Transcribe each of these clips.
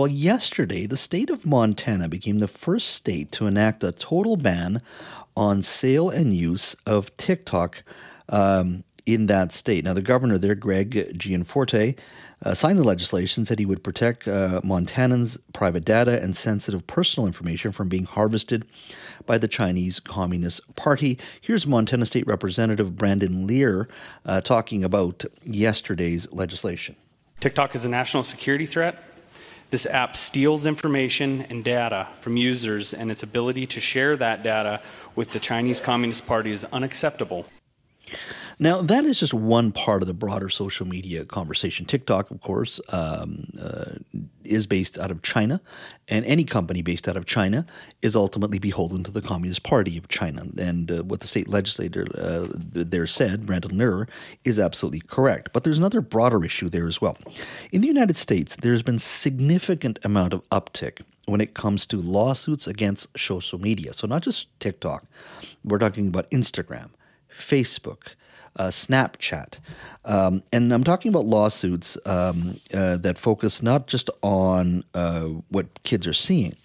Well, yesterday, the state of Montana became the first state to enact a total ban on sale and use of TikTok um, in that state. Now, the governor there, Greg Gianforte, uh, signed the legislation, said he would protect uh, Montanans' private data and sensitive personal information from being harvested by the Chinese Communist Party. Here's Montana State Representative Brandon Ler uh, talking about yesterday's legislation. TikTok is a national security threat. This app steals information and data from users, and its ability to share that data with the Chinese Communist Party is unacceptable. Now, that is just one part of the broader social media conversation. TikTok, of course, um, uh, is based out of China, and any company based out of China is ultimately beholden to the Communist Party of China. And uh, what the state legislator uh, there said, Brandon Ler, is absolutely correct. But there's another broader issue there as well. In the United States, there's been significant amount of uptick when it comes to lawsuits against social media. So not just TikTok, we're talking about Instagram, Facebook, uh, Snapchat. Um, and I'm talking about lawsuits um, uh, that focus not just on uh, what kids are seeing,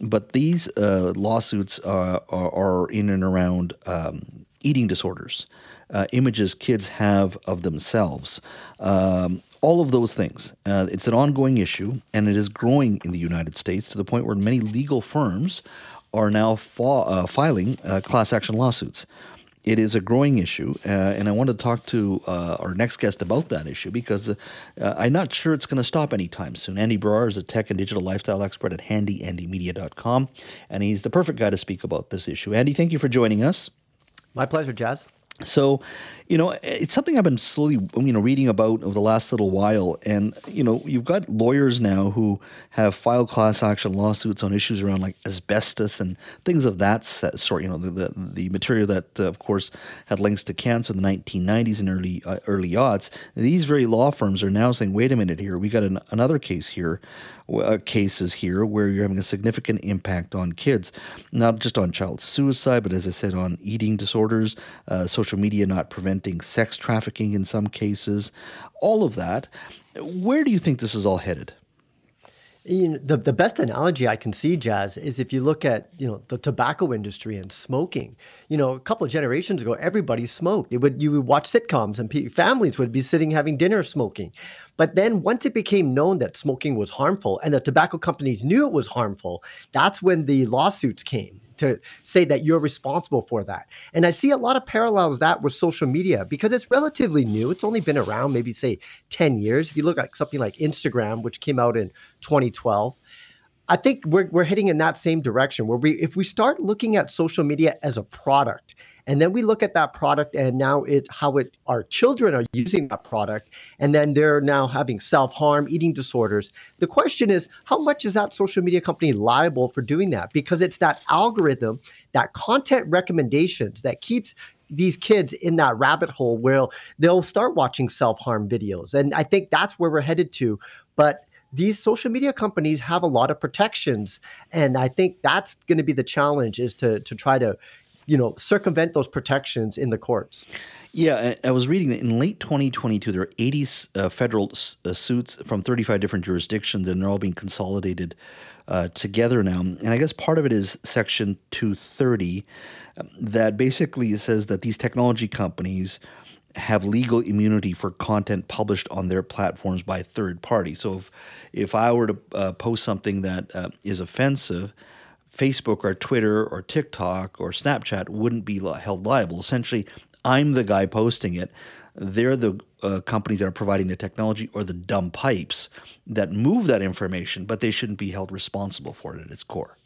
but these uh, lawsuits are, are, are, in and around um, eating disorders, uh, images kids have of themselves. Um, all of those things. Uh, it's an ongoing issue, and it is growing in the United States to the point where many legal firms are now fa- filing class action lawsuits it is a growing issue, uh, and I want to talk to uh, our next guest about that issue because uh, I'm not sure it's going to stop anytime soon. Andy Baryer is a tech and digital lifestyle expert at handyandymedia.com, and he's the perfect guy to speak about this issue. Andy, thank you for joining us. My pleasure, Jas. So, you know, it's something I've been slowly, you know, reading about over the last little while. And, you know, you've got lawyers now who have filed class action lawsuits on issues around like asbestos and things of that sort. You know, the the, the material that, uh, of course, had links to cancer in the 1990s and early uh, early aughts. These very law firms are now saying, wait a minute here, we got an, another case here uh, cases here where you're having a significant impact on kids, not just on child suicide, but as I said, on eating disorders, uh, social media not preventing sex trafficking in some cases, all of that. Where do you think this is all headed? You know, the, the best analogy I can see, Jas, is if you look at you know the tobacco industry and smoking. You know, a couple of generations ago, everybody smoked. It would you would watch sitcoms and pe- families would be sitting having dinner smoking. But then once it became known that smoking was harmful and the tobacco companies knew it was harmful, that's when the lawsuits came to say that you're responsible for that. And I see a lot of parallels that with social media because it's relatively new. It's only been around maybe say 10 years. If you look at something like Instagram, which came out in 2012, I think we're, we're heading in that same direction where we if we start looking at social media as a product and then we look at that product and now it how it our children are using that product and then they're now having self-harm eating disorders the question is how much is that social media company liable for doing that? Because it's that algorithm that content recommendations that keeps these kids in that rabbit hole where they'll start watching self-harm videos. And i think that's where we're headed to but these social media companies have a lot of protections and i think that's going to be the challenge is to to try to you know circumvent those protections in the courts yeah, I was reading that in late 2022, there are 80 uh, federal s- uh, suits from 35 different jurisdictions, and they're all being consolidated uh, together now. And I guess part of it is Section 230 um, that basically says that these technology companies have legal immunity for content published on their platforms by third parties. So if if I were to uh, post something that uh, is offensive, Facebook or Twitter or TikTok or Snapchat wouldn't be held liable. Essentially, I'm the guy posting it. They're the uh, companies that are providing the technology or the dumb pipes that move that information, but they shouldn't be held responsible for it at its core.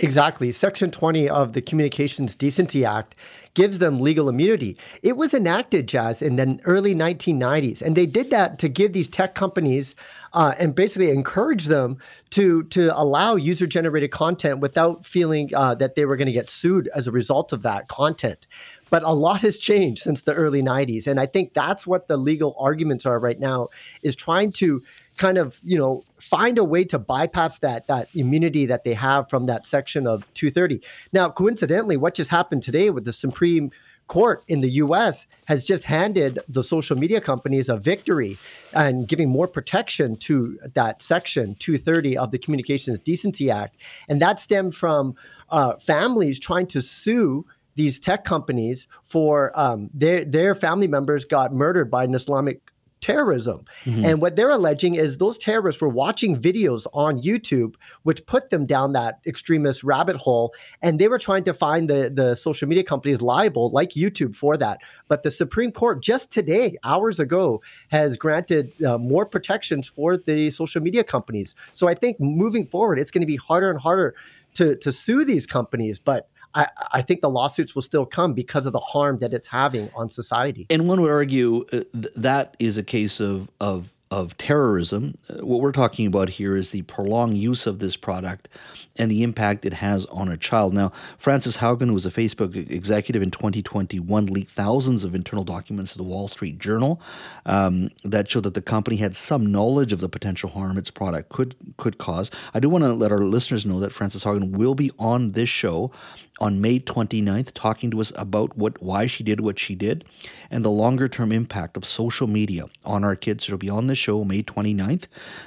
Exactly. Section 20 of the Communications Decency Act gives them legal immunity. It was enacted, Jas, in the early 1990s. And they did that to give these tech companies uh, and basically encourage them to, to allow user generated content without feeling uh, that they were going to get sued as a result of that content. But a lot has changed since the early 90s. And I think that's what the legal arguments are right now is trying to kind of you know find a way to bypass that that immunity that they have from that section of 230 now coincidentally what just happened today with the supreme court in the US has just handed the social media companies a victory and giving more protection to that section 230 of the Communications Decency Act. And that stemmed from uh, families trying to sue these tech companies for um, their, their family members got murdered by an Islamic terrorism. Mm-hmm. And what they're alleging is those terrorists were watching videos on YouTube, which put them down that extremist rabbit hole. And they were trying to find the, the social media companies liable, like YouTube, for that. But the Supreme Court just today, hours ago, has granted uh, more protections for the social media companies. So I think moving forward, it's going to be harder and harder to, to sue these companies. But I, I, think the lawsuits will still come because of the harm that it's having on society. And one would argue uh, th- that is a case of, of of terrorism. Uh, what we're talking about here is the prolonged use of this product and the impact it has on a child. Now, Frances Haugen, who was a Facebook executive in 2021, leaked thousands of internal documents to the Wall Street Journal um, that showed that the company had some knowledge of the potential harm its product could could cause. I do want to let our listeners know that Frances Haugen will be on this show on May 29th talking to us about what why she did what she did and the longer term impact of social media on our kids. She'll be on the show May 29th.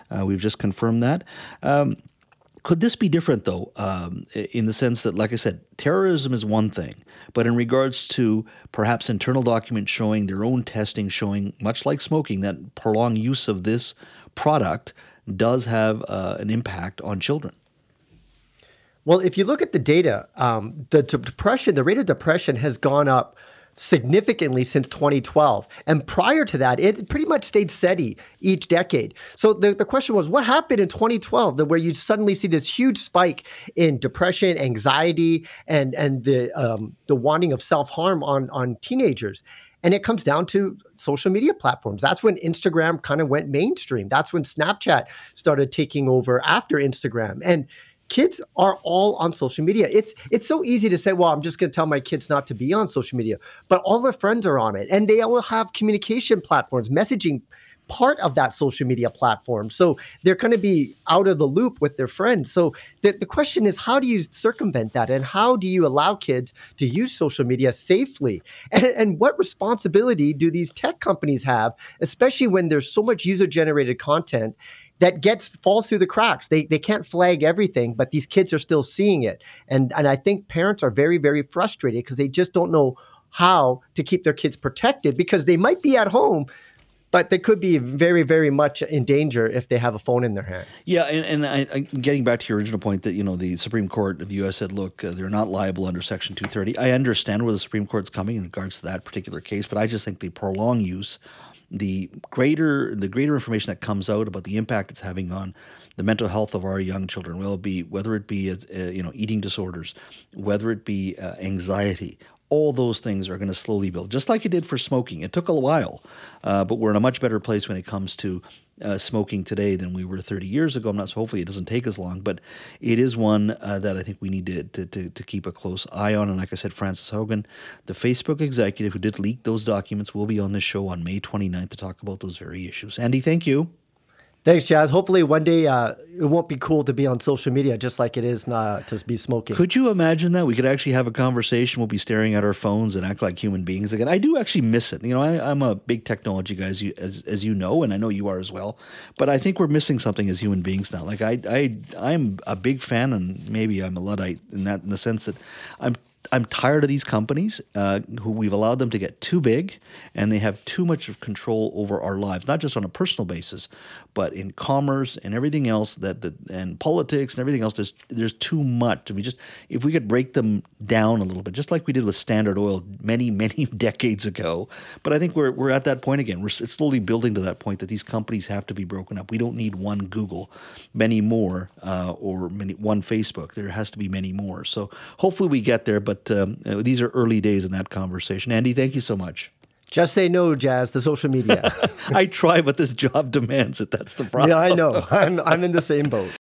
Uh, we've just confirmed that. Um, could this be different, though, um, in the sense that, like I said, terrorism is one thing, but in regards to perhaps internal documents showing their own testing, showing, much like smoking, that prolonged use of this product does have uh, an impact on children? Well, if you look at the data, um, the depression, the rate of depression has gone up significantly since 2012. And prior to that, it pretty much stayed steady each decade. So the, the question was, what happened in 2012 that where you suddenly see this huge spike in depression, anxiety, and and the um, the wanting of self harm on on teenagers? And it comes down to social media platforms. That's when Instagram kind of went mainstream. That's when Snapchat started taking over after Instagram. And kids are all on social media. It's it's so easy to say, well, I'm just going to tell my kids not to be on social media, but all their friends are on it, and they all have communication platforms, messaging part of that social media platform. So they're going to be out of the loop with their friends. So the, the question is, how do you circumvent that? And how do you allow kids to use social media safely? And, and what responsibility do these tech companies have, especially when there's so much user generated content that gets falls through the cracks. They they can't flag everything, but these kids are still seeing it. And and I think parents are very very frustrated because they just don't know how to keep their kids protected because they might be at home but they could be very, very much in danger if they have a phone in their hand. Yeah, and, and I, I, getting back to your original point that you know the Supreme Court of the U.S. said, look, uh, they're not liable under Section 230. I understand where the Supreme Court's coming in regards to that particular case, but I just think the prolonged use the greater the greater information that comes out about the impact it's having on the mental health of our young children, will be whether it be uh, you know eating disorders, whether it be uh, anxiety, all those things are going to slowly build, just like it did for smoking. It took a while, uh, but we're in a much better place when it comes to uh, smoking today than we were 30 years ago. I'm not so hopefully it doesn't take as long, but it is one uh, that I think we need to, to, to, to, keep a close eye on. And like I said, Frances Haugen, the Facebook executive who did leak those documents, will be on this show on May 29th to talk about those very issues. Andy, thank you. Thanks, Jas. Hopefully, one day uh, it won't be cool to be on social media just like it is not to be smoking. Could you imagine that? We could actually have a conversation. We'll be staring at our phones and act like human beings again. I do actually miss it. You know, I, am a big technology guy, as you, as, as you know, and I know you are as well. But I think we're missing something as human beings now. Like I, I, I'm a big fan, and maybe I'm a luddite in that, in the sense that I'm I'm tired of these companies uh, who we've allowed them to get too big, and they have too much of control over our lives, not just on a personal basis, but in commerce and everything else that, and politics and everything else. There's there's too much. We just if we could break them down a little bit, just like we did with Standard Oil many many decades ago. But I think we're we're at that point again. We're it's slowly building to that point that these companies have to be broken up. We don't need one Google, many more, uh, or many one Facebook. There has to be many more. So hopefully we get there. But um, uh, these are early days in that conversation. Andy, thank you so much. Just say no, Jas, to social media. I try, but this job demands it. That's the problem. yeah, I know. I'm, I'm in the same boat.